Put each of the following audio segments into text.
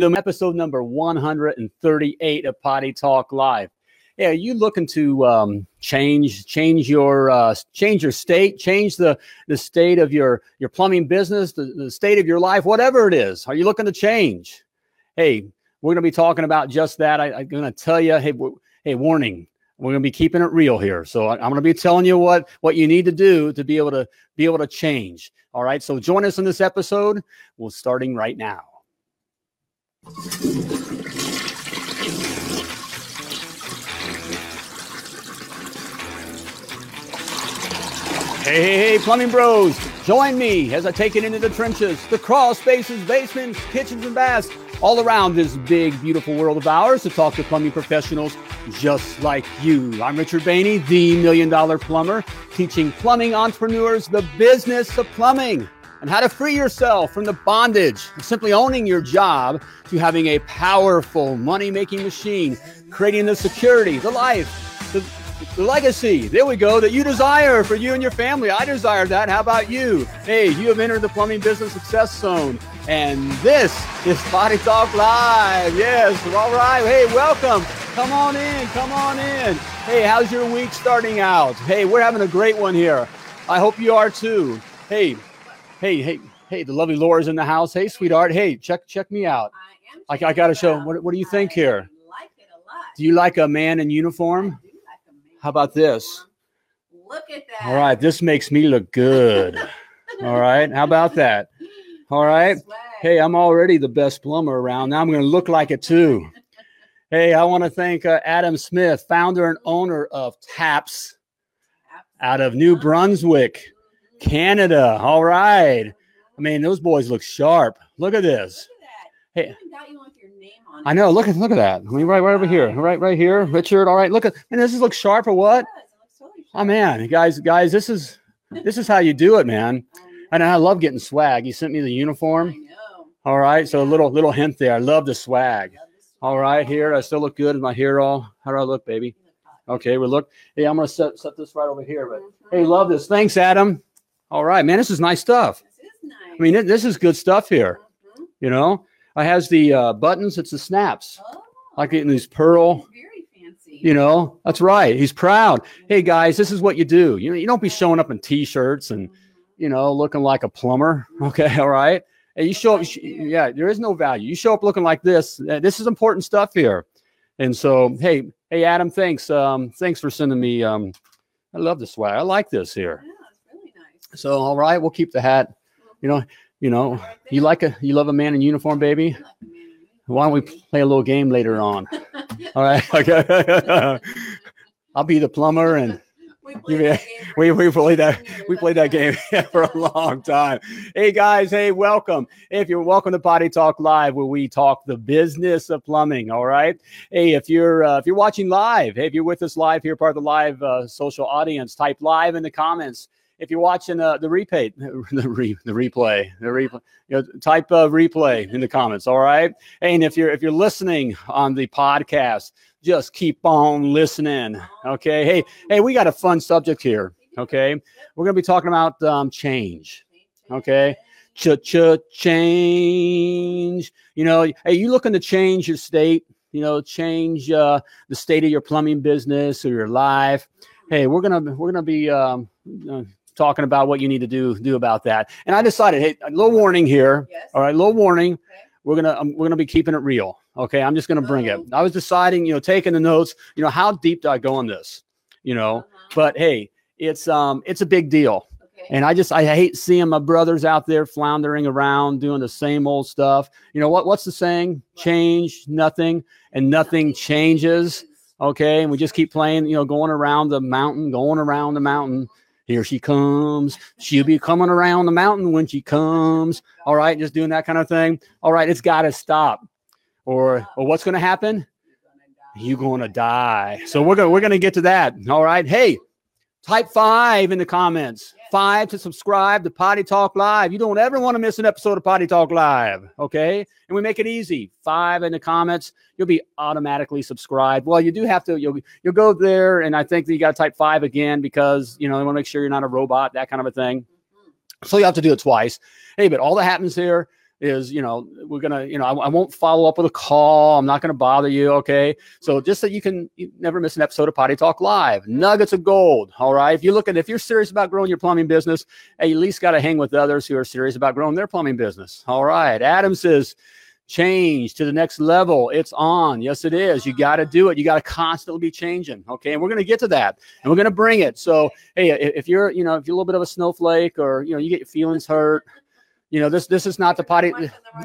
episode number 138 of Potty Talk Live. Yeah, are you looking to um, change change your uh, change your state, change the the state of your your plumbing business, the, the state of your life, whatever it is? Are you looking to change? Hey, we're going to be talking about just that. I, am going to tell you, hey, hey, warning. We're going to be keeping it real here. So I, I'm going to be telling you what what you need to do to be able to be able to change. All right. So join us in this episode. We're starting right now. Hey, hey, hey, plumbing bros, join me as I take it into the trenches, the crawl spaces, basements, kitchens, and baths, all around this big, beautiful world of ours to talk to plumbing professionals just like you. I'm Richard Bainey, the Million Dollar Plumber, teaching plumbing entrepreneurs the business of plumbing and how to free yourself from the bondage of simply owning your job to having a powerful money making machine, creating the security, the life, the, the legacy. There we go, that you desire for you and your family. I desire that. How about you? Hey, you have entered the Plumbing Business Success Zone. And this is Potty Talk Live. Yes, all right. Hey, welcome. Come on in. Come on in. Hey, how's your week starting out? Hey, we're having a great one here. I hope you are too. Hey, Hey, hey, hey, the lovely Laura's in the house. Hey, sweetheart. Hey, check check me out. I, I, I got to show. What, what do you think here? Like it a lot. Do you like a man in uniform? Like man How about this? Look at that. All right, this makes me look good. All right, how about that? All right. Hey, I'm already the best plumber around. Now I'm going to look like it too. Hey, I want to thank uh, Adam Smith, founder and owner of Taps out of New Brunswick. Canada. All right. I mean, those boys look sharp. Look at this. Look at hey. I know. Look at look at that. I mean, right right over here. Right right here. Richard. All right. Look at and this is look sharp or what? Oh man, guys, guys, this is this is how you do it, man. And I love getting swag. You sent me the uniform. All right. So a little little hint there. I love the swag. All right, here. I still look good. Is my hair all? How do I look, baby? Okay, we look. Hey, I'm gonna set set this right over here. But hey, love this. Thanks, Adam. All right, man, this is nice stuff. This is nice. I mean, this is good stuff here. Mhm. You know, I has the uh, buttons. It's the snaps. Oh, Like getting these pearl. very fancy. You know, that's right. He's proud. Hey guys, this is what you do. You know, you don't be showing up in t-shirts and you know looking like a plumber. Okay, all right. And you show up. Yeah, there is no value. You show up looking like this. uh, This is important stuff here. And so, hey, hey, Adam, thanks. Um, thanks for sending me. Um, I love this swag. I like this here. Yeah, it's really nice. So, all right, we'll keep the hat. You know, you know, you like a you love a man in uniform, baby. I like the man in Why don't we play a little game later on? All right, okay. I'll be the plumber, and we played Yeah, that game for we we played that we played that game for a long time. Hey guys, hey, welcome. If you're welcome to Potty Talk Live, where we talk the business of plumbing. All right. Hey, if you're uh, if you're watching live, hey, if you're with us live here, part of the live uh, social audience, type live in the comments. If you're watching uh, the replay, the, re, the replay, the replay, you know, type of replay in the comments. All right. Hey, and if you're if you're listening on the podcast, just keep on listening. Okay. Hey, hey, we got a fun subject here. Okay. We're to be talking about um, change. Okay. Ch ch change. You know, hey, you looking to change your state, you know, change uh, the state of your plumbing business or your life. Hey, we're gonna we're gonna be um, uh, talking about what you need to do do about that. And I decided, hey, a little warning here. Yes. All right, little warning. We're gonna um, we're gonna be keeping it real. Okay, I'm just gonna bring it. Uh-oh. I was deciding, you know, taking the notes. You know, how deep do I go on this? You know, Uh-huh. but hey, it's um it's a big deal. Okay. And I just I hate seeing my brothers out there floundering around doing the same old stuff. You know what what's the saying? Change nothing and nothing changes. Okay. And we just keep playing, you know, going around the mountain, going around the mountain. Here she comes. She'll be coming around the mountain when she comes. All right, just doing that kind of thing. All right, it's got to stop. Or or what's going to happen? You're going to die. So we're going we're going to get to that. All right. Hey, type 5 in the comments. 5 to subscribe to Potty Talk Live. You don't ever want to miss an episode of Potty Talk Live, okay? And we make it easy. 5 in the comments. You'll be automatically subscribed. Well, you do have to you'll you'll go there and I think that you got to type 5 again because, you know, they want to make sure you're not a robot, that kind of a thing. So you have to do it twice. Hey, but all that happens here is, you know, we're gonna, you know, I, I won't follow up with a call. I'm not gonna bother you. Okay. So just so you can you never miss an episode of Potty Talk Live. Nuggets of gold. All right. If you look at if you're serious about growing your plumbing business, hey, you at least got to hang with others who are serious about growing their plumbing business. All right. Adam says change to the next level. It's on. Yes, it is. You got to do it. You got to constantly be changing. Okay. And we're going to get to that and we're going to bring it. So, hey, if you're, you know, if you're a little bit of a snowflake or, you know, you get your feelings hurt, you know, this, this is not the potty.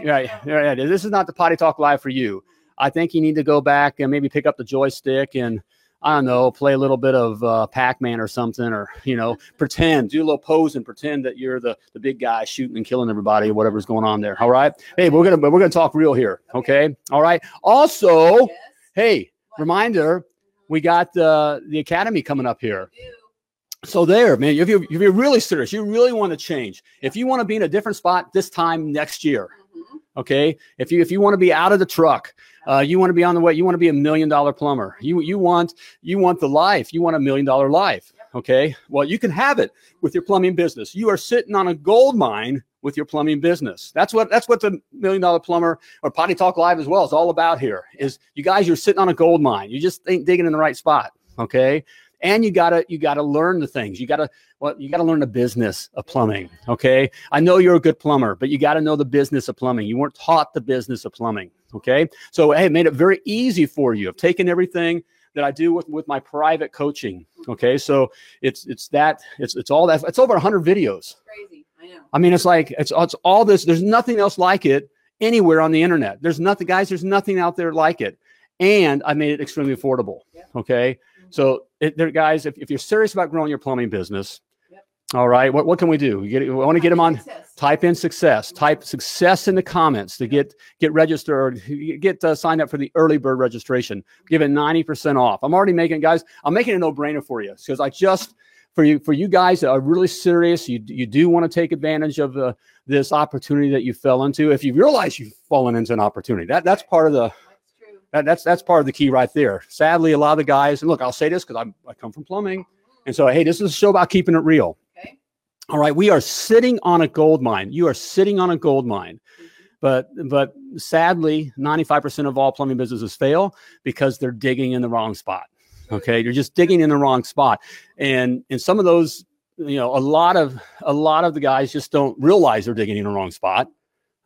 Right. Right. This is not the potty talk live for you. I think you need to go back and maybe pick up the joystick and, I don't know, play a little bit of uh, Pac-Man or something, or you know, pretend, do a little pose and pretend that you're the the big guy shooting and killing everybody or whatever's going on there. All right. Hey, we're gonna we're gonna talk real here. Okay. All right. Also, Yes. hey, What? reminder, we got uh, the academy coming up here. So there, man, if you're, if you're really serious, you really want to change. If you want to be in a different spot this time next year, Mhm. okay. If you if you want to be out of the truck, uh, you want to be on the way. You want to be a million dollar plumber. You you want you want the life. You want a million dollar life. Okay. Well, you can have it with your plumbing business. You are sitting on a gold mine with your plumbing business. That's what that's what the million dollar plumber or Potty Talk Live as well is all about. Here is you guys. You're sitting on a gold mine. You just ain't digging in the right spot. Okay. And you gotta you gotta learn the things. You gotta well, you got to learn the business of plumbing. Okay. I know you're a good plumber, but you got to know the business of plumbing. You weren't taught the business of plumbing. Okay. So, hey, made it very easy for you. I've taken everything that I do with, with my private coaching. Okay. So it's, it's that, it's, it's all that, it's over 100 videos. Crazy. I know. I mean, it's like, it's, it's all this, there's nothing else like it anywhere on the internet. There's nothing, guys, there's nothing out there like it. And I made it extremely affordable. Yeah. Okay. Mhm. So, it, there, guys, if, if you're serious about growing your plumbing business, Yep. all right, what, what can we do? We, get, we want to get them on. Success. Type in success. Type success in the comments to get get registered. Get uh, signed up for the early bird registration. Give it ninety percent off. I'm already making guys. I'm making a no brainer for you because I just for you for you guys that are really serious. You you do want to take advantage of uh, this opportunity that you fell into. If you realize you've fallen into an opportunity, that that's part of the. That, that's that's part of the key right there. Sadly, a lot of the guys, and look, I'll say this because I I come from plumbing, and so hey, this is a show about keeping it real. Okay. All right, we are sitting on a gold mine. You are sitting on a gold mine, Mhm. but but sadly, ninety five percent of all plumbing businesses fail because they're digging in the wrong spot. Okay, you're just digging in the wrong spot, and and some of those, you know, a lot of a lot of the guys just don't realize they're digging in the wrong spot.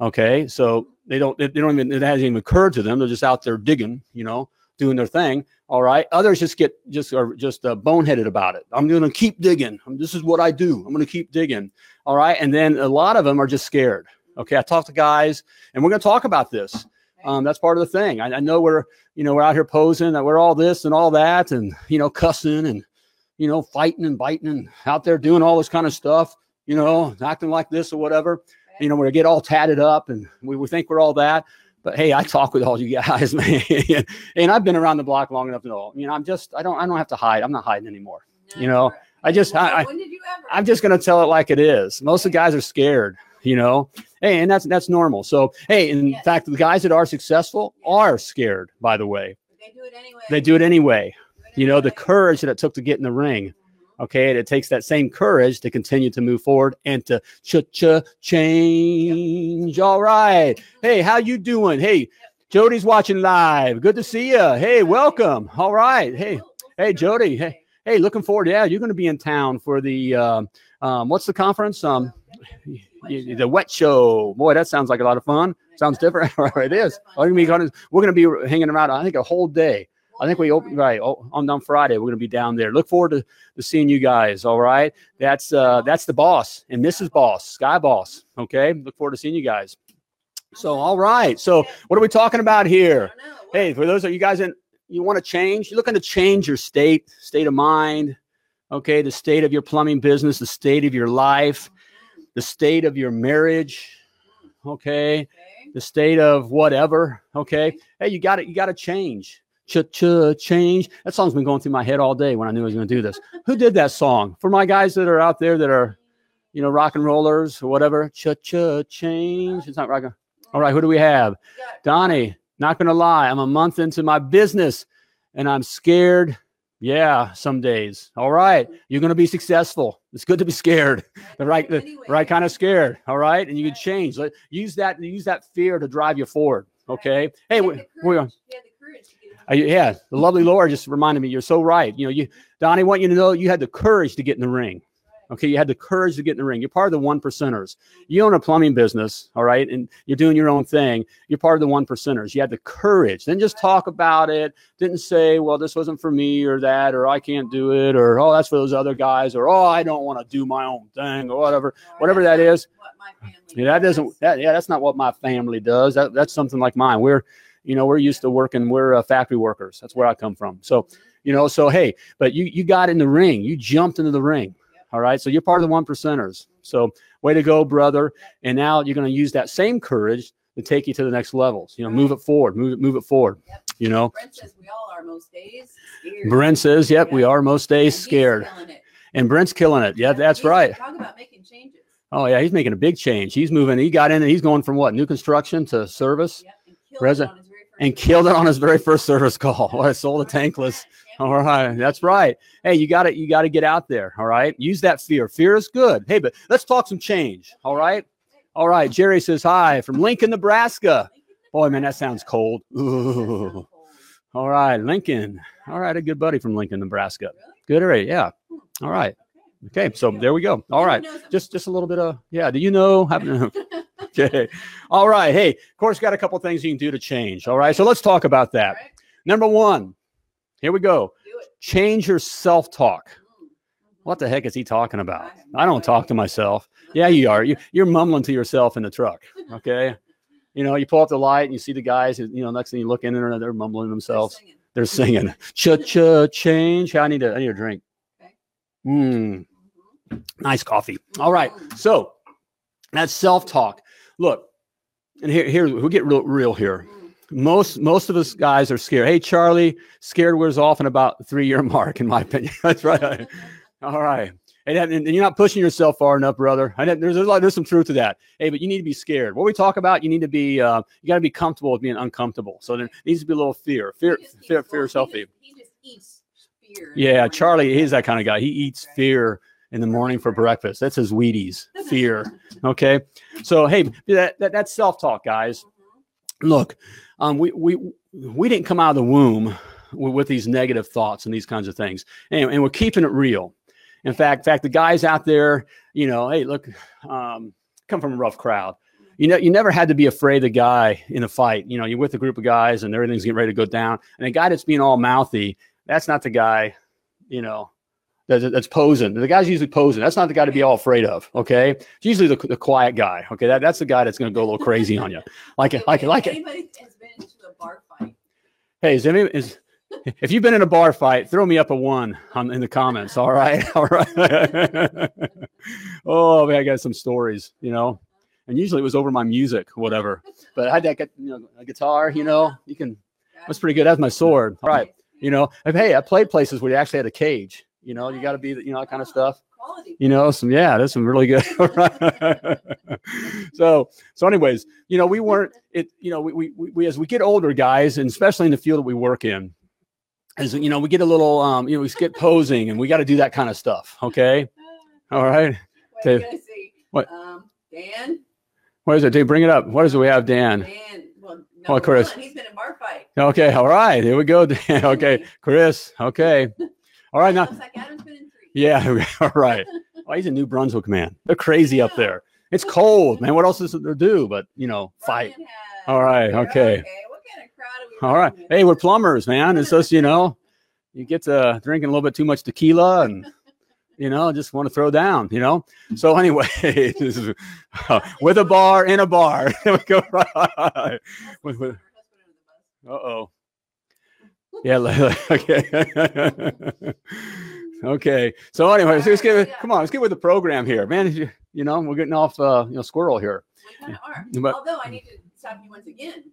Okay, so they don't they don't even it hasn't even occurred to them. They're just out there digging, you know, doing their thing. All right, others just get just are just uh, boneheaded about it. I'm going to keep digging. Um, This is what I do. I'm going to keep digging. All right, and then a lot of them are just scared. Okay, I talk to guys, and we're going to talk about this. Um, that's part of the thing. I, I know we're, you know, we're out here posing that we're all this and all that, and you know, cussing and, you know, fighting and biting and out there doing all this kind of stuff. You know, acting like this or whatever. You know, we get all tatted up and we, we think we're all that. But hey, I talk with all you guys, man, and I've been around the block long enough to know. You know, I'm just, I don't, I don't have to hide. I'm not hiding anymore. you know, I just- When- I- I- when did you ever? I'm just gonna tell it like it is. Most of the guys are scared, you know. Hey, and that's that's normal. So hey, in Yes. fact, the guys that are successful are scared. By the way, They do it anyway. they do it anyway. Do it You know, the courage that it took to get in the ring. Okay, and it takes that same courage to continue to move forward and to ch ch change. All right. Hey, how you doing? Hey, Jody's watching live. Good to see you. Hey, welcome. All right. Hey, We'll- we'll hey, Jody. Hey, hey, looking forward. Yeah, you're going to be in town for the um, um, what's the conference? Um, y- the WWETT show. Boy, that sounds like a lot of fun. Sounds different. it is. We're gonna be going. We're gonna be hanging around. I think a whole day. I think we open right oh, on on Friday. We're gonna be down there. Look forward to, to seeing you guys. All right. That's uh that's the boss and Mrs. Boss, Sky Boss. Okay. Look forward to seeing you guys. So all right. So what are we talking about here? Hey, for those of you guys in you want to change, you're looking to change your state, state of mind. Okay, the state of your plumbing business, the state of your life, the state of your marriage. Okay. the state of whatever. Okay. Hey, you got it. You got to change. Ch ch change. That song's been going through my head all day when I knew I was going to do this. Who did that song? For my guys that are out there that are, you know, rock and rollers or whatever. Ch ch change. It's not rock. and- All right. Who do we have? You got it. Donnie. Not going to lie. I'm a month into my business and I'm scared Yeah, some days. All right. You're going to be successful. It's good to be scared. The right, the right kind of scared. All right. And you can change. Use that, use that fear to drive you forward. Okay. He Hey, had we, the we courage- he had the courage to get uh, yeah, the lovely Laura just reminded me. You're so right. You know, you Donnie, I want you to know you had the courage to get in the ring. Okay, you had the courage to get in the ring. You're part of the one percenters. You own a plumbing business, all right, and you're doing your own thing. You're part of the one percenters. You had the courage. Then just talk about it. Didn't say, well, this wasn't for me or that, or I can't do it, or oh, that's for those other guys, or oh, I don't want to do my own thing, or whatever. Whatever that. Family Yeah, that does. doesn't. That, yeah, that's not what my family does. That, that's something like mine. We're, you know, we're used to working. We're uh, factory workers. That's where I come from. So, you know, so hey, but you you got in the ring. You jumped into the ring. All right. So you're part of the one percenters. So way to go, brother. And now you're going to use that same courage to take you to the next levels. You know, move it forward. Move it. Move it forward. Yep. You know. Brent says we all are most days. scared. Brent says, "Yep, we are most days he's scared." And Brent's killing it. Yeah, that's right. Talk about making changes. Oh yeah, he's making a big change. He's moving. He got in and he's going from what new construction to service. Yep. And killed Resi- it on his very first and killed it on his very first service call. I sold a tankless. All right, that's right. Hey, you got it. You got to get out there. All right, use that fear. Fear is good. Hey, but let's talk some change. All right, all right. Jerry says hi from Lincoln, Nebraska. Boy, man, that sounds cold. Ooh. All right, Lincoln. All right, a good buddy from Lincoln, Nebraska. Good, right. Yeah. All right. Okay, so there we go. All right, just just a little bit of yeah. Do you know? Okay. All right. Hey, of course, got a couple things you can do to change. All right, so let's talk about that. Number one, here we go. Change your self-talk. Mm, mhm. What the heck is he talking about? I I don't talk to myself. Yeah, you are. You, you're mumbling to yourself in the truck. Okay. You know, you pull up the light and you see the guys. who- You know, next thing you look in there, they're mumbling They're themselves. singing. They're singing. Cha cha change. I need a. I need a drink. Okay. Nice coffee. All right. So that's self-talk. Look, and here, here we get real, real here. Most most of us guys are scared. Hey, Charlie, scared wears off in about three-year mark, in my opinion. That's right. All right. And, and you're not pushing yourself far enough, brother. I there's a lot, there's some truth to that. Hey, but you need to be scared. What we talk about, you need to be, uh, you got to be comfortable with being uncomfortable. So there needs to be a little fear. Fear, fear, fear healthy. He just, he just eats fear. Yeah. Charlie, he's that kind of guy. He eats Right. fear in the morning for breakfast. That's his Wheaties. Fear. Okay. So hey, that, that that's self-talk, guys. Look, um, we we we didn't come out of the womb with, with these negative thoughts and these kinds of things, and, and we're keeping it real. In fact, in fact, the guys out there, you know, hey, look, um, come from a rough crowd. You know, you never had to be afraid of the guy in a fight. You know, you're with a group of guys and everything's getting ready to go down, and the guy that's being all mouthy, that's not the guy, you know, that's, that's posing. The guy's usually posing. That's not the guy to be all afraid of. Okay, it's usually the, the quiet guy. Okay, that, that's the guy that's going to go a little crazy on you. Like it, like it, like it. Anybody has been to a bar fight? Hey, is, any, is if you've been in a bar fight, throw me up a one on, in the comments. All right, all right. oh man, I got some stories, you know, and usually it was over my music, whatever. But I had that, you know, a guitar. You know, you can. That's pretty good. That's my sword. All right, you know. Hey, I played places where you actually had a cage. You know, you got to be, you know, that kind of stuff Quality. you know some yeah there's some really good so so anyways you know we weren't it you know we, we we as we get older guys and especially in the field that we work in as you know we get a little um you know we get posing and we got to do that kind of stuff okay all right What are you gonna see? what? Um, Dan. what is it Dave, bring it up what is it we have dan Dan. Well, Oh, Chris. one, He's been in bar fight. okay all right here we go dan okay chris okay all right now like Adam's been in three. yeah all right oh he's in new brunswick man they're crazy up there it's cold man what else is there to do but you know fight All right, okay. Kind of crowd are we? All right. with? Hey, we're plumbers, man. It's just, you know, you get to drinking a little bit too much tequila and, you know, just want to throw down, you know? So, anyway, this is, uh, with a bar in a bar. There we go. Right. With, with, uh oh. Yeah. li- Okay. okay. So, anyway, so let's get, come on, let's get with the program here, man. You, you know, we're getting off, uh, you know, squirrel here. We kind of are. But- Although I need to stop you once again.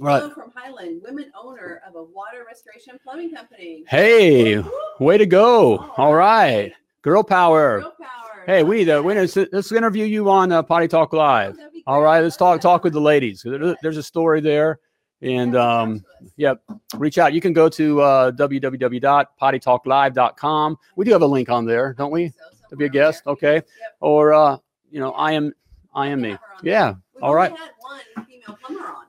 Right. Hello from Highland, women owner of a water restoration plumbing company. Hey, Woo, woo. way to go. All All right. Girl power. Girl power. Hey, we the winners. Let's interview you on uh, Potty Talk Live. Be All right, let's talk talk with the ladies. There's a story there. And um, yep, reach out. You can go to uh, www.pottytalklive.com. We do have a link on there, don't we? So To be a guest, okay? Yep. Or uh, you know, I am, I am me. Have her on Yeah. We've all right. Had one female plumber on.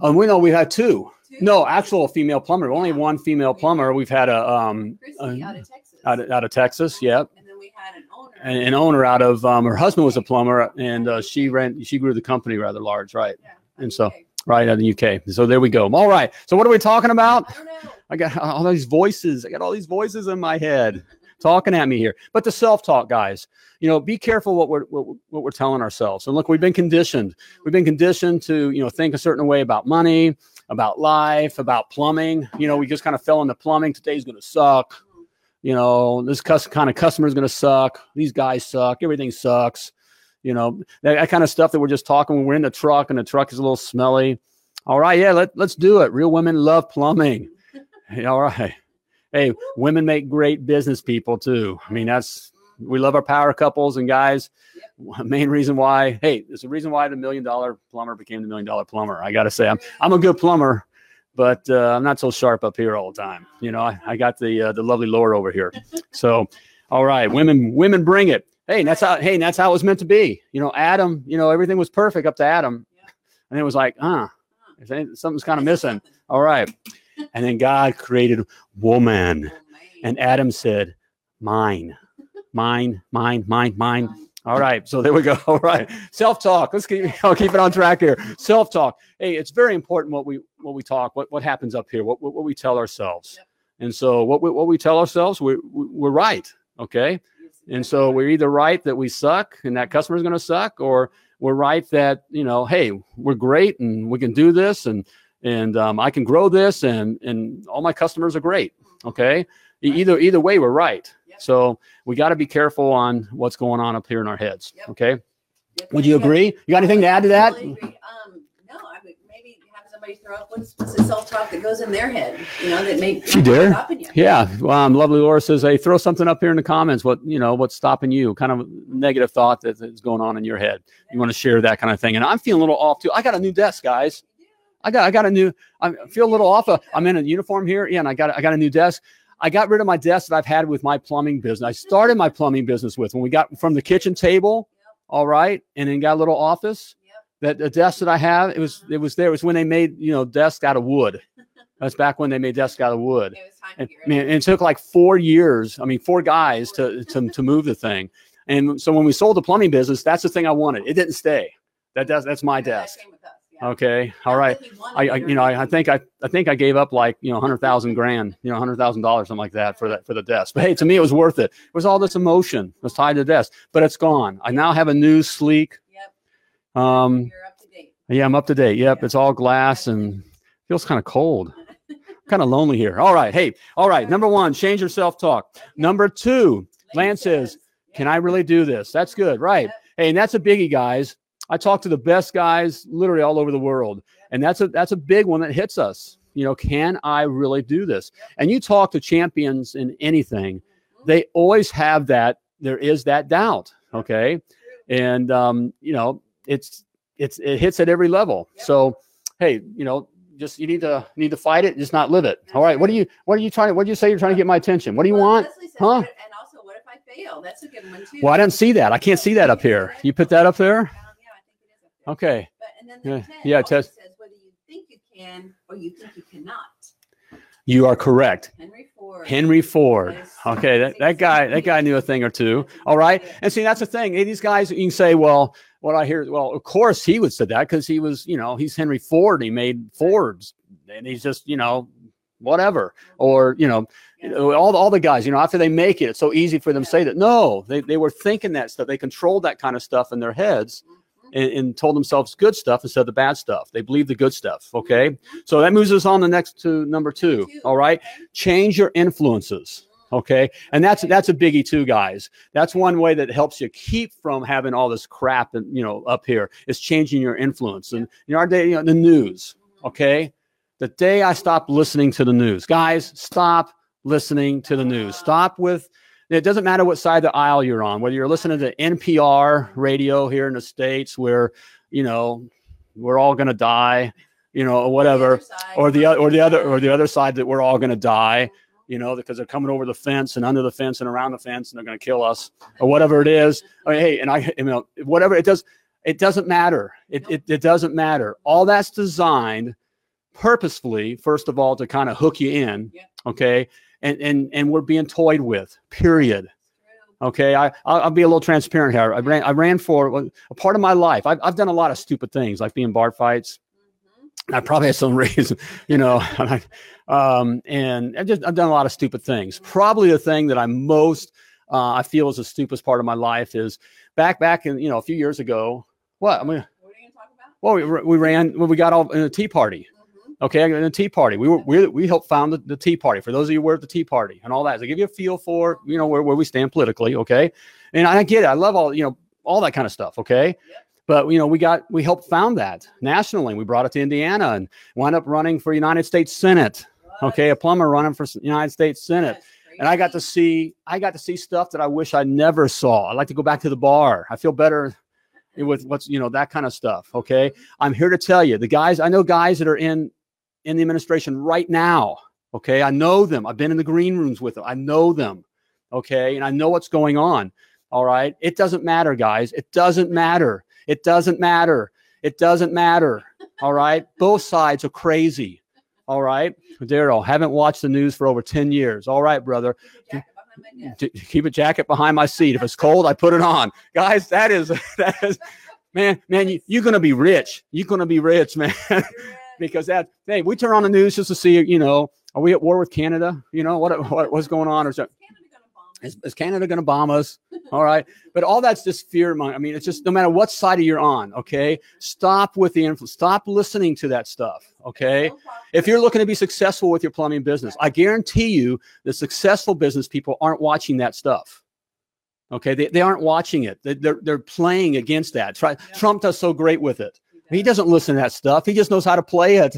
Um, we know we had two. Two. No, actual female plumber. Only one female plumber. We've had a um Chrissy uh, out of Texas. out of, out of Texas. Yep. And then we had an owner. an, an owner out of um, her husband was a plumber and uh, she ran she grew the company rather large right Yeah, and so- okay. Right out of the uk so there we go. All right so what are we talking about? I i got all these voices. I got all these voices in my head talking at me here. But the self-talk guys you know be careful what we're what, what we're telling ourselves. And look we've been conditioned. We've been conditioned to you know think a certain way about money about life about plumbing. You know we just kind of fell into plumbing. Today's going to suck. You know, this kind of customer is going to suck. These guys suck. Everything sucks. You know, that, that kind of stuff that we're just talking when we're in the truck and the truck is a little smelly. All right, yeah, let, let's do it. Real women love plumbing. All right. Hey, women make great business people too. I mean, that's, we love our power couples and guys. Main reason why, hey, there's a reason why the million dollar plumber became the million dollar plumber. I got to say, I'm, I'm a good plumber, but uh, I'm not so sharp up here all the time. You know, I, I got the uh, the lovely Laura over here. So, all right, women women bring it. Hey, and that's how hey, and that's how it was meant to be. You know, Adam. You know, everything was perfect up to Adam, Yeah. and it was like, huh, something's kind of missing. All right, and then God created woman, oh, and Adam said, mine, mine, mine, mine, mine. All right, so there we go. All right, self-talk. Let's keep I'll keep it on track here. Self-talk. Hey, it's very important what we what we talk, what what happens up here, what what, what we tell ourselves. Yep. And so what we, what we tell ourselves, we, we we're right. Okay. And so we're either right that we suck and that customer is going to suck, or we're right that you know, hey, we're great and we can do this and and um, I can grow this and and all my customers are great. Okay. Either either way, we're right. Yep. So we got to be careful on what's going on up here in our heads. Yep. Okay. Yep, Would you agree? You got anything to add to that? Totally agree. Um, no, I would maybe have somebody throw up what's, what's the self-talk that goes in their head, you know, that may She dare? stopping you. Yeah. Um, lovely Laura says, hey, throw something up here in the comments. What, you know, what's stopping you? Kind of negative thought that is going on in your head. You want to share that kind of thing. And I'm feeling a little off too. I got a new desk, guys. I got, I got a new, I feel a little off. Uh, I'm in a uniform here. Yeah. And I got, I got a new desk. I got rid of my desk that I've had with my plumbing business. I started my plumbing business with when we got from the kitchen table. All right. And then got a little office. That the desk that I have, it was, it was there. It was when they made, you know, desks out of wood. That's back when they made desks out of wood. It was time And, to get I mean, and it took like four years. I mean, four guys to, to, to move the thing. And so when we sold the plumbing business, that's the thing I wanted. It didn't stay. That does, that's my of it. Yeah, that desk. came with us, yeah. Okay. All right. that he wanted I, I you know, I, I think I, I think I gave up like, you know, hundred thousand grand, you know, hundred thousand dollars, something like that for that, for the desk. But hey, to me, it was worth it. It was all this emotion was tied to the desk, but it's gone. I now have a new sleek. Um, You're up to date. yeah, I'm up to date. Yep. Yeah. It's all glass and feels kind of cold, kind of lonely here. All right. Hey, all right. Number one, change your self-talk. Number two, Lance says, Can I really do this? That's good, right? Hey, and that's a biggie, guys. I talk to the best guys literally all over the world, and that's a that's a big one that hits us. You know, can I really do this? And you talk to champions in anything, they always have that. There is that doubt, okay, and um, you know, it's it's it hits at every level. Yep. So, hey, you know, just you need to need to fight it, just not live it. All right, what do you what are you trying? What do you say you're trying to get my attention? What do you Well, want? Huh? And also, what if I fail? That's a good one too. Well, I didn't see that. I can't see that up here. You put that up there? Um, yeah, I think it is up there. Okay. But and then the Yeah, 10 yeah, Tess. says whether you think you can or you think you cannot. You are correct. Henry Ford. Henry Ford. Okay, that, that guy that guy knew a thing or two. All right. And see, that's the thing. These guys, you can say, well, what I hear, well, of course he would say that because he was, you know, he's Henry Ford. He made Fords, and he's just, you know, whatever. Or, you know, you know, all, all the guys, you know, after they make it, it's so easy for them to say that. No, they, they were thinking that stuff. They controlled that kind of stuff in their heads Mhm. and, and told themselves good stuff instead of the bad stuff. They believe the good stuff. Okay. So that moves us on the next to number. Two, All right. Change your influences. Okay. And that's that's a biggie too, guys. That's one way that helps you keep from having all this crap and you know up here is changing your influence. And in our day, you know, the news. Okay. The day I stopped listening to the news, guys, stop listening to the news. Stop with it doesn't matter what side of the aisle you're on, whether you're listening to NPR radio here in the States where, you know, we're all going to die. you know, or whatever, or the or the other or the other side that we're all going to die, you know, because they're coming over the fence and under the fence and around the fence and they're going to kill us or whatever it is. I mean, hey, and I, you know, whatever it does, it doesn't matter. It, it, it doesn't matter. All that's designed purposefully, first of all, to kind of hook you in. Yeah. Okay. And, and, and we're being toyed with, period. Okay. I, I'll, I'll be a little transparent here. I ran, I ran for a part of my life. I've, I've done a lot of stupid things like being bar fights. I probably had some reason, you know, and, I, um, and I just I've done a lot of stupid things. Probably the thing that I most uh, I feel is the stupidest part of my life is back back in you know a few years ago. What I mean, What are you talk about? well, we, we ran when we got all in a tea party. Mhm. Okay, in a tea party, we were we, we helped found the, the tea party. For those of you who were at the tea party and all that, to give you a feel for you know where, where we stand politically. Okay, and I get it. I love all you know all that kind of stuff. Okay, but you know we got we helped found that nationally. We brought it to Indiana and wound up running for United States Senate. Okay, a plumber running for United States Senate and I got to see I got to see stuff that I wish I never saw. I like to go back to the bar. I feel better with what's you know that kind of stuff. Okay, I'm here to tell you the guys. I know guys that are in in the administration right now. Okay, I know them. I've been in the green rooms with them. I know them. Okay, and I know what's going on. All right, it doesn't matter, guys. It doesn't matter. It doesn't matter. It doesn't matter. All right, both sides are crazy. All right, Daryl, haven't watched the news for over 10 years. All right, brother. Keep your jacket behind my desk. J- keep a jacket behind my seat. If it's cold, I put it on. Guys, that is that is man, man, you, you're gonna be rich. You're gonna be rich, man. Because that hey, we turn on the news just to see, you know, are we at war with Canada? You know, what, what what's going on? Or so, Canada gonna bomb us? Is, is Canada gonna bomb us? All right. But all that's just fear. I mean, it's just no matter what side you're on, okay? Stop with the influence. Stop listening to that stuff. Okay. If you're looking to be successful with your plumbing business, I guarantee you the successful business people aren't watching that stuff. Okay, they, they aren't watching it. They, they're, they're playing against that. Try. Trump does so great with it. He does. doesn't listen to that stuff. He just knows how to play it.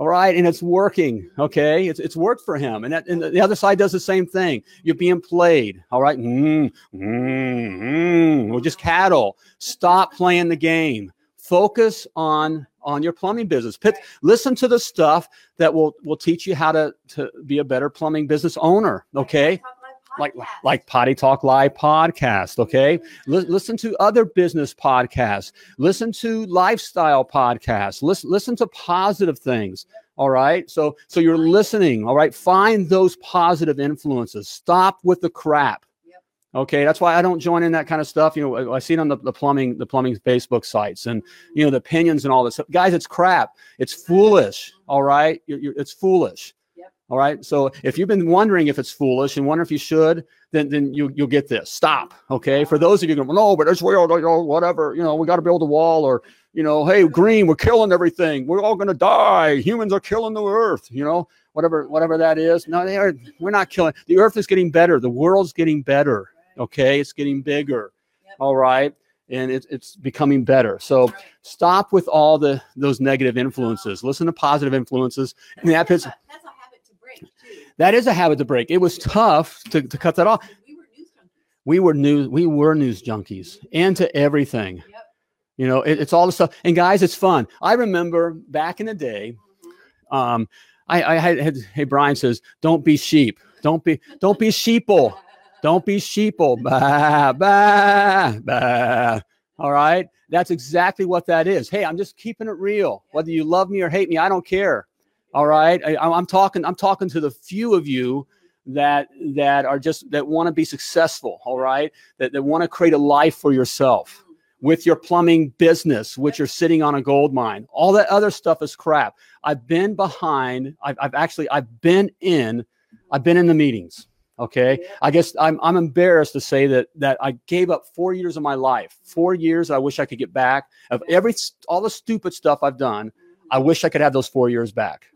All right, and it's working. Okay, it's it's worked for him, and that and the other side does the same thing. You're being played. All right, mm, mm, mm. we're just cattle. Stop playing the game. Focus on on your plumbing business. Pit, listen to the stuff that will will teach you how to to be a better plumbing business owner. Okay, like like Potty Talk Live podcast. Okay, Li- mm-hmm. listen to other business podcasts. Listen to lifestyle podcasts. Listen listen to positive things. All right. So so you're listening. All right. Find those positive influences. Stop with the crap. Okay, that's why I don't join in that kind of stuff. You know, I- I see it on the, the plumbing, the plumbing Facebook sites, and you know the opinions and all this. Guys, it's crap. It's foolish. All right, you're, you're, it's foolish. All right. So if you've been wondering if it's foolish and wonder if you should, then then you you'll get this. Stop. Okay. For those of you going, no, but it's real. Whatever. You know, we got to build a wall, or you know, hey, green, we're killing everything. We're all going to die. Humans are killing the earth. You know, whatever whatever that is. No, they are. We're not killing. The earth is getting better. The world's getting better. Okay, it's getting bigger. Yep. All right. And it's it's becoming better. So Right. stop with all the those negative influences. Listen to positive influences. And that that's, puts a, that's a habit to break too. That is a habit to break. It was tough to, to cut that off. We were news junkies. We were news, we were news junkies into everything. Yep. You know, it, it's all the stuff. And guys, it's fun. I remember back in the day, Mhm. um, I, I had, had hey Brian says, don't be sheep. Don't be don't be sheeple. Don't be sheeple. Bah, bah, bah. All right. That's exactly what that is. Hey, I'm just keeping it real. Whether you love me or hate me, I don't care. All right. I, I'm talking, I'm talking to the few of you that that are just that want to be successful. All right. That, that want to create a life for yourself with your plumbing business, which you're sitting on a gold mine. All that other stuff is crap. I've been behind, I've, I've actually I've been in, I've been in the meetings. Okay. I guess I'm I'm embarrassed to say that that I gave up four years of my life. Four years I wish I could get back of every all the stupid stuff I've done. I wish I could have those four years back.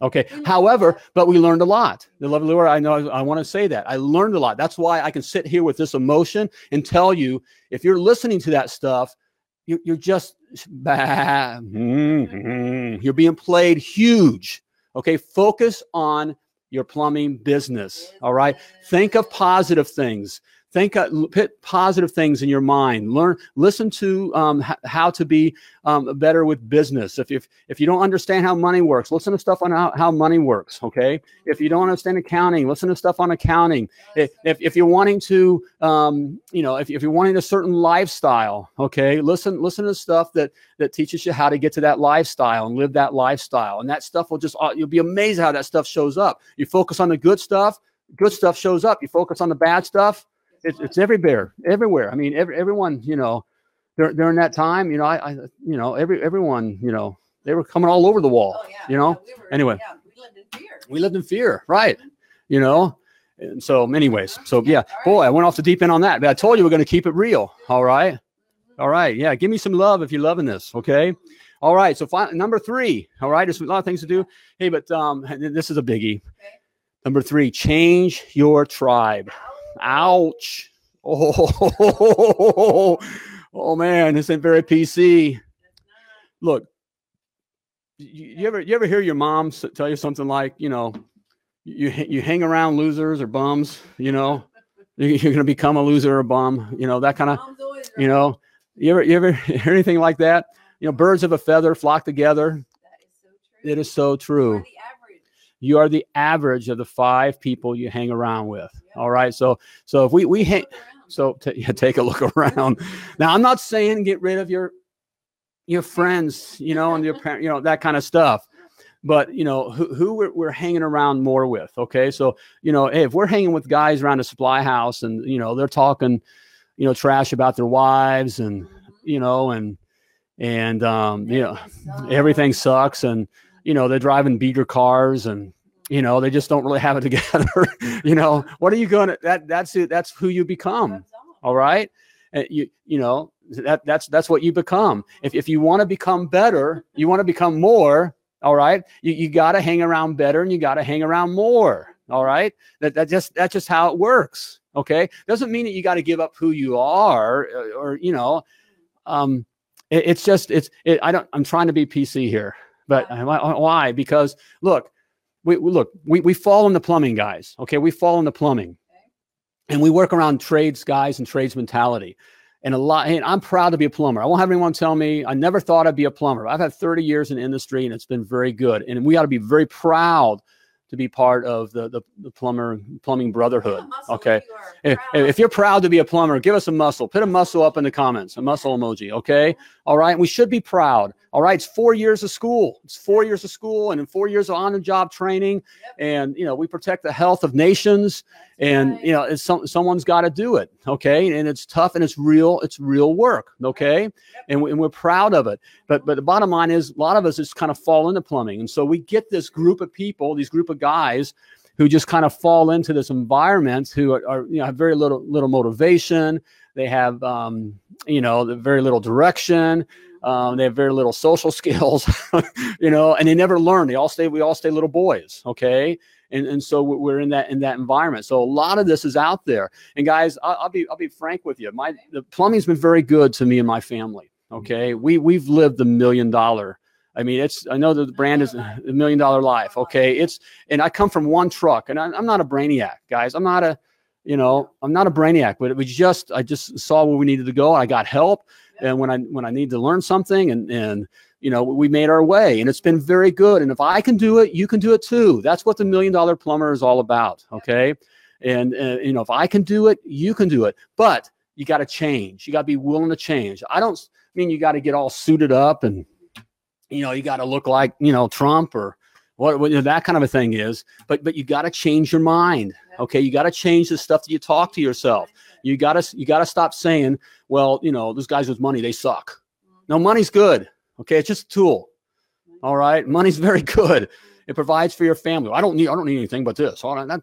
Okay. Learned However, but we learned a lot. The lovely Laura, I know I want to say that. I learned a lot. That's why I can sit here with this emotion and tell you if you're listening to that stuff, you're, you're just bah, mm, mm, you're being played huge. Okay. Focus on your plumbing business. All right. Think of positive things. Think uh, put positive things in your mind. Learn listen to um, h- how to be um, better with business. If, if if you don't understand how money works listen to stuff on how, how money works okay? If you don't understand accounting listen to stuff on accounting. If, if, you're wanting to um, you know if, if you're wanting a certain lifestyle okay? Listen listen to stuff that that teaches you how to get to that lifestyle and live that lifestyle. And that stuff will just uh, you'll be amazed how that stuff shows up. You focus on the good stuff good stuff shows up. You focus on the bad stuff it's, it's everywhere everywhere i mean every, everyone you know during, during that time you know I, I you know every everyone you know they were coming all over the wall Oh, yeah. you know yeah, we were, Anyway. yeah, we lived in fear. we lived in fear right you know and so anyways so yeah right. boy i went off the deep end on that but i told you we're going to keep it real all right Mhm. all right yeah give me some love if you're loving this okay all right so fi- number three all right there's a lot of things to do hey but um this is a biggie Okay. number three change your tribe ouch. Oh oh man this ain't very pc look you, ever you ever hear your mom tell you something like you know you you hang around losers or bums you know? You- you're going to become a loser or a bum you know that kind of you know? You ever you ever hear anything like that? You know birds of a feather flock together. That is so true. it is so true. You are the average of the five people you hang around with. All right so so if we we hang so ta- yeah, take a look around. now, I'm not saying get rid of your your friends, you know, and your parent, you know, that kind of stuff. But you know who, who we're, we're hanging around more with. Okay, so you know hey, if we're hanging with guys around a supply house and you know they're talking, you know, trash about their wives and Mhm. you know and and um, you know everything sucks and you know they're driving beater cars and you know they just don't really have it together. you know? What are you going to that that's it that's who you become all. right? Uh, you you know that that's that's what you become. If, if you want to become better you want to become more all right? You, you got to hang around better and you got to hang around more all right? That, that just that's just how it works okay? Doesn't mean that you got to give up who you are or, or you know um it- it's just it's it, i don't i'm trying to be pc here but uh, why? Because look we, we look we, we fall in the plumbing guys okay? We fall in the plumbing. And we work around trades guys and trades mentality. And a lot and i'm proud to be a plumber. I won't have anyone tell me i never thought i'd be a plumber. I've had 30 years in industry and it's been very good. And we ought to be very proud to be part of the the, the plumber plumbing brotherhood okay if, if you're proud to be a plumber, give us a muscle. Put a muscle up in the comments, a muscle emoji. Okay. All right. We should be proud. All right. It's four years of school. It's four years of school and then four years of on the job training. Yep. And, you know, we protect the health of nations That's and, right. you know, it's some, someone's got to do it. Okay. And it's tough and it's real. It's real work. Okay. And, we, and we're proud of it. But, but the bottom line is a lot of us just kind of fall into plumbing. And so we get this group of people, these group of guys who just kind of fall into this environment who are, are, you know have very little little motivation. They have um, you know very little direction. Um, they have very little social skills you know and they never learn. They all stay we all stay little boys okay? And, and so we're- in that in that environment. So a lot of this is out there. And guys I'll, I'll be i'll be frank with you. My the plumbing's been very good to me and my family okay? We we've lived the million dollar i mean it's i know that the brand is a million dollar life okay it's and I come from one truck, and I, I'm not a brainiac, guys. I'm not a, you know, I'm not a brainiac, but it was just I just saw where we needed to go. I got help, and when I when I need to learn something, and and you know, we made our way, and it's been very good. And if I can do it, you can do it too. That's what the million dollar plumber is all about. Okay, and uh, you know, if I can do it, you can do it. But you got to change. You got to be willing to change. I don't mean you got to get all suited up and you know you got to look like you know Trump or what, what you know, that kind of a thing is. But but you got to change your mind. Okay, you got to change the stuff that you talk to yourself. You got to you got to stop saying, well, you know, those guys with money they suck. No, money's good. Okay, it's just a tool. All right, money's very good. It provides for your family. I don't need I don't need anything but this. All right, that,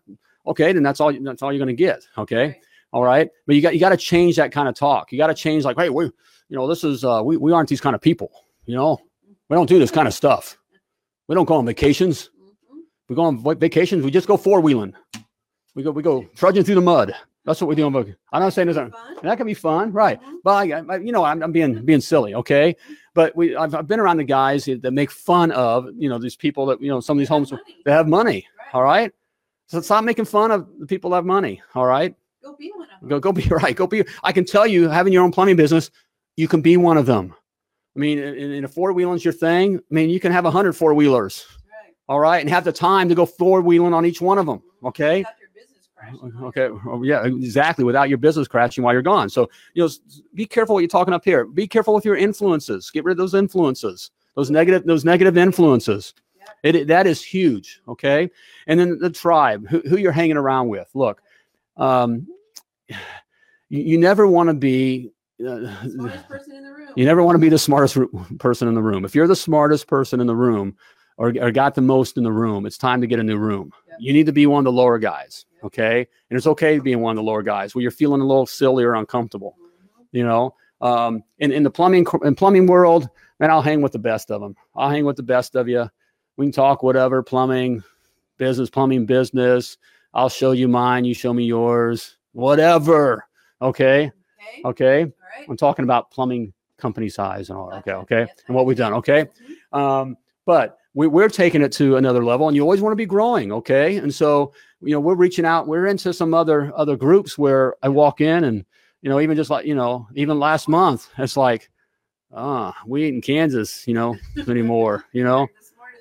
okay, then that's all that's all you're going to get. Okay. All right. But you got you got to change that kind of talk. You got to change like, hey, we, you know, this is uh we, we aren't these kind of people, you know. We don't do this kind of stuff. We don't go on vacations. Mhm. We go on vacations, we just go four wheeling. We go we go trudging through the mud. That's what we do on vacation. I'm not saying this Fun. that can be fun, right? Mhm. But I, I- you know, I'm, I'm being being silly, okay? But we I've, I've been around the guys that make fun of, you know, these people that you know, some of these homes that have money. Right. All right. So stop making fun of the people that have money. All right. Go be one of them. Go, go be right. Go be. I can tell you, having your own plumbing business, you can be one of them. I mean, in, in a four wheeling's your thing. I mean, you can have a hundred four wheelers, Right. all right, and have the time to go four wheeling on each one of them. Okay. Without your business crashing. Okay. Oh, yeah, exactly. Without your business crashing while you're gone. So, you know, be careful what you're talking up here. Be careful with your influences. Get rid of those influences, those negative, those negative influences. It, it- that is huge. Okay. And then the tribe, who, who you're hanging around with. Look, um, you, you never want to be. Smartest person in the room. you never want to be the smartest person in the room. If you're the smartest person in the room or, or got the most in the room, it's time to get a new room. Yep. You need to be one of the lower guys. Yep. Okay. And it's okay being one of the lower guys where you're feeling a little silly or uncomfortable, Mhm. you know? Um, in, in the plumbing, in plumbing world, man, I'll hang with the best of them. I'll hang with the best of you. We can talk whatever, plumbing, business, plumbing business. I'll show you mine. You show me yours, whatever. Okay. Okay. Okay. Right. I'm talking about plumbing company size and all that. Okay, okay, Yes, and what we've done. Okay, Mhm. um, but we, we're taking it to another level, and you always want to be growing. Okay, and so you know we're reaching out. We're into some other other groups where I walk in, and you know even just like you know even last month, it's like, ah, we ain't in Kansas, you know, anymore. You know,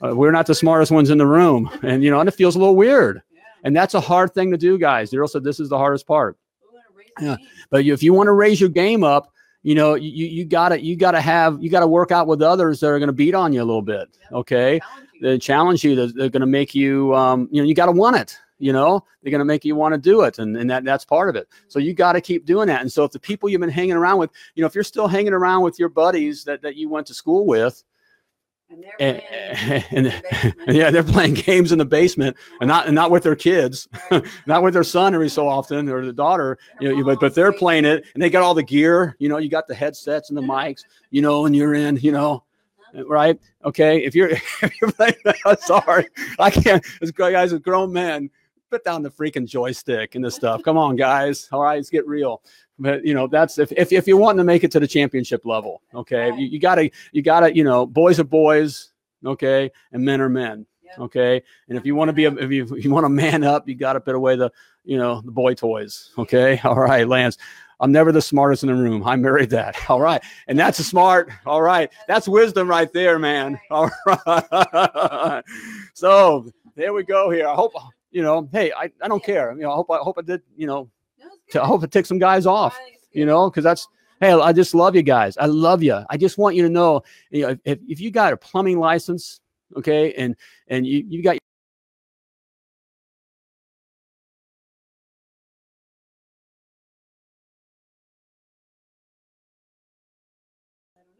uh, we're not the smartest ones in the room, and you know, and it feels a little weird. Yeah. And that's a hard thing to do, guys. Daryl said this is the hardest part. We wanna raise the Yeah. But if you want to raise your game up, you know, you you gotta you gotta have you gotta work out with others that are gonna beat on you a little bit. Okay, they challenge you. They're, they're gonna make you, um, you know, you gotta want it. You know, they're gonna make you want to do it, and and that that's part of it. So you got to keep doing that. And so if the people you've been hanging around with, you know, if you're still hanging around with your buddies that that you went to school with, And and, eh, and, the basement. yeah, they're playing games in the basement and not and not with their kids, Right. not with their son every so often or the daughter. You know, but but they're playing it and they got all the gear. You know, you got the headsets and the mics. You know, and you're in. You know, right? Okay. If you're if you're playing, sorry, I can't. Guy- guys, a grown men. Put down the freaking joystick and this stuff. Come on, guys. All right, let's get real. But you know, that's if if, if you want to make it to the championship level, okay, Right. you, you gotta you gotta you know, boys are boys, okay, and men are men, Yep. okay. And if you want to be a, if you if you want to man up, you got to put away the you know the boy toys, okay. All right, Lance. I'm never the smartest in the room. I married that. All right. And that's a smart. All right. That's wisdom right there, man. All right. So there we go here. I hope, you know, hey, I, I don't care. You know, I hope I hope I did, you know, to, it took some guys off, you know, because that's hey, I just love you guys. I love you. I just want you to know, you know, if, if you got a plumbing license, okay, and and you you got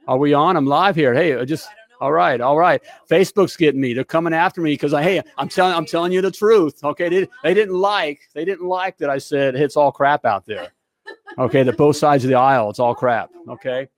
are we on? I'm live here. Hey, just. All right, all right. Facebook's getting me. They're coming after me because I hey, I'm telling I'm telling you the truth. Okay, they, they didn't like they didn't like that I said it's all crap out there. Okay, that both sides of the aisle, it's all crap. Okay,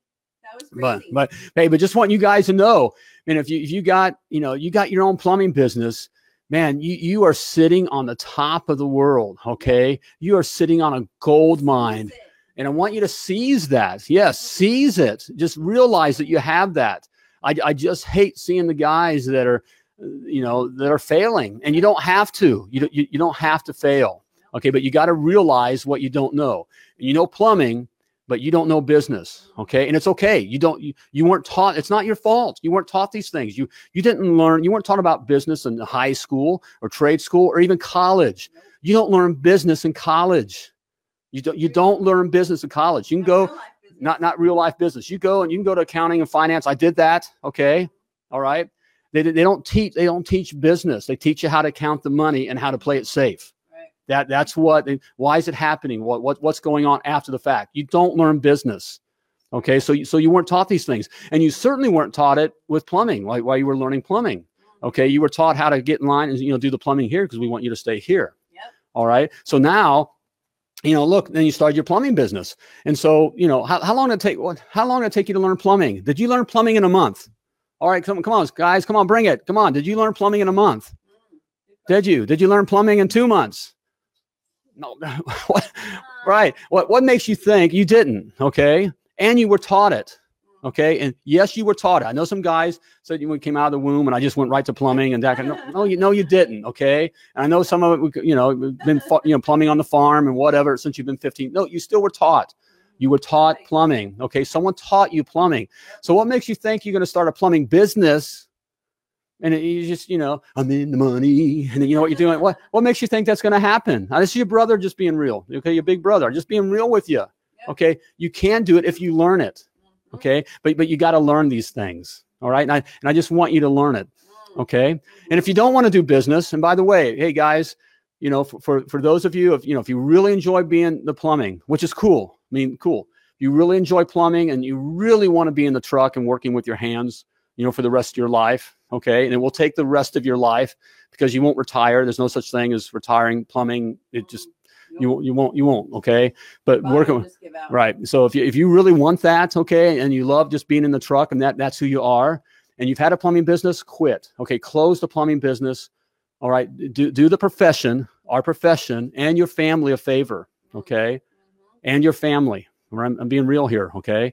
That but but hey, but just want you guys to know, and if you if you got you know you got your own plumbing business, man, you you are sitting on the top of the world. Okay, you are sitting on a gold mine. And I want you to seize that. Yes, seize it. Just realize that you have that. I, I just hate seeing the guys that are, you know, that are failing. And you don't have to. You don't, you, you don't have to fail. Okay, but you got to realize what you don't know. You know plumbing, but you don't know business. Okay, and it's okay. You don't. You, you weren't taught. It's not your fault. You weren't taught these things. You you didn't learn. You weren't taught about business in high school or trade school or even college. You don't learn business in college. You don't. You don't learn business in college. You can go. Not not real life business. You go and you can go to accounting and finance. I did that. Okay, all right. They, they don't teach they don't teach business. They teach you how to count the money and how to play it safe. Right. That that's what. Why is it happening? What what what's going on after the fact? You don't learn business. Okay, so you, so you weren't taught these things, and you certainly weren't taught it with plumbing. Like while you were learning plumbing. Okay, you were taught how to get in line and you know do the plumbing here because we want you to stay here. Yep. All right. So now, you know, look, then you started your plumbing business. And so, you know, how, how long did it take? What, how long did it take you to learn plumbing? Did you learn plumbing in a month? All right, come, come on, guys, come on, bring it. Come on. Did you learn plumbing in a month? Did you? Did you learn plumbing in two months? No. what, uh. right. What, what makes you think you didn't? Okay. And you were taught it. Okay. And yes, you were taught it. I know some guys said you came out of the womb and I just went right to plumbing and that. No, no, you know, you didn't. Okay. And I know some of it, you know, been, you know, plumbing on the farm and whatever since you've been 15. No, you still were taught. You were taught plumbing. Okay. Someone taught you plumbing. So what makes you think you're going to start a plumbing business? And it, you just, you know, I'm in the money. And you know what you're doing? What, what makes you think that's going to happen? Now, this is your brother just being real. Okay. Your big brother just being real with you. Okay. You can do it if you learn it. Okay. But, but you got to learn these things. All right. And I, and I just want you to learn it. Okay. And if you don't want to do business, and by the way, hey guys, you know, for, for, for those of you, if you know, if you really enjoy being the plumbing, which is cool, I mean, cool. You really enjoy plumbing and you really want to be in the truck and working with your hands, you know, for the rest of your life, okay, and it will take the rest of your life because you won't retire. There's no such thing as retiring plumbing. It just you won't, you won't, you won't, okay. But Body working with just give out. Right. So if you if you really want that, okay, and you love just being in the truck and that that's who you are, and you've had a plumbing business, quit. Okay, close the plumbing business. All right, do do the profession, our profession, and your family a favor, okay, Mhm. and your family. I'm, I'm being real here, okay.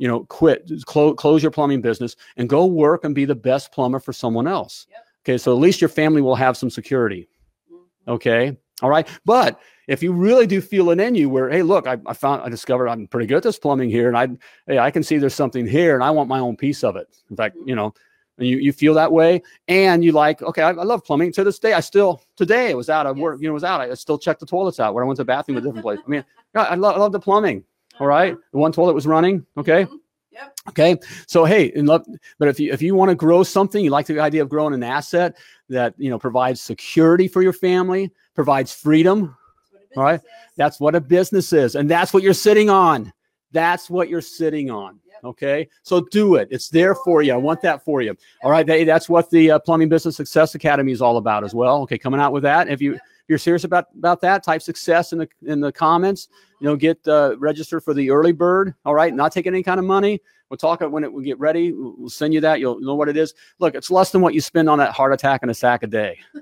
You know, quit, close close your plumbing business, and go work and be the best plumber for someone else. Yep. Okay, so at least your family will have some security. Mhm. Okay. All right. But if you really do feel it in you where, hey, look, I, I found, I discovered I'm pretty good at this plumbing here. And I, hey, I can see there's something here and I want my own piece of it. In fact, you know, and you, you feel that way and you like, okay, I, I love plumbing to this day. I still, today it was out of work, you know, it was out. I still check the toilets out where I went to the bathroom at a different place. I mean, I, I, love, I love the plumbing. All right. The one toilet was running. Okay. Mhm. Yep. Okay. So hey, and love, but if you if you want to grow something, you like the idea of growing an asset that you know provides security for your family, provides freedom. That's what a All right. is. That's what a business is, and that's what you're sitting on. That's what you're sitting on. Okay. So do it. It's there for you. I want that for you. All right. They, that's what the uh, Plumbing Business Success Academy is all about as well. Okay. Coming out with that. If you if you're serious about about that, type success in the in the comments. You know, get uh, register for the early bird. All right. Not taking any kind of money. We'll talk when it we get ready. We'll we'll send you that. You'll know what it is. Look, it's less than what you spend on that heart attack and a sack a day.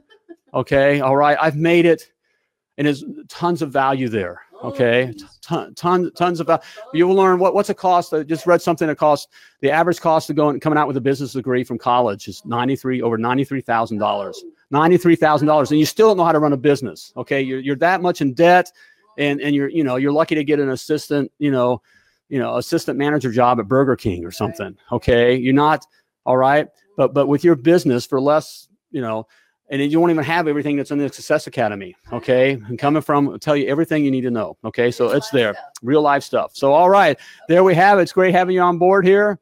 Okay. All right. I've made it, and there's tons of value there. Okay. Ton, ton, tons of uh, value. You will learn what, what's it cost. I just read something that costs the average cost of going coming out with a business degree from college is ninety three over ninety three thousand dollars. Ninety three thousand dollars, and you still don't know how to run a business. Okay, you're you're that much in debt, and and you're you know you're lucky to get an assistant you know you know assistant manager job at Burger King or something. Okay, you're not all right, but but with your business for less you know. And then you won't even have everything that's in the Success Academy. Okay. And coming from, I'll tell you everything you need to know. Okay. So it's there real life stuff. So, all right, there we have it. It's great having you on board here.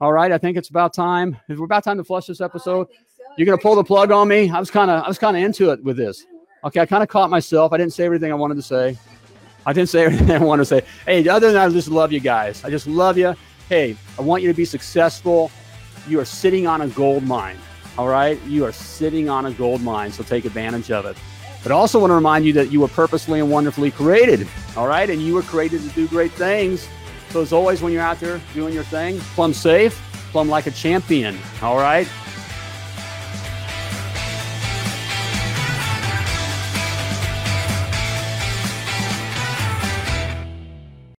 All right, I think it's about time. We're about time to flush this episode? You're gonna pull the plug on me? I was kind of, I was kind of into it with this. Okay, I kind of caught myself. I didn't say everything I wanted to say. I didn't say everything I wanted to say. Hey, other than that, I just love you guys. I just love you. Hey, I want you to be successful. You are sitting on a gold mine. All right, you are sitting on a gold mine, so take advantage of it. But I also want to remind you that you were purposely and wonderfully created. All right, and you were created to do great things. So as always, when you're out there doing your thing, plumb safe, plumb like a champion. All right,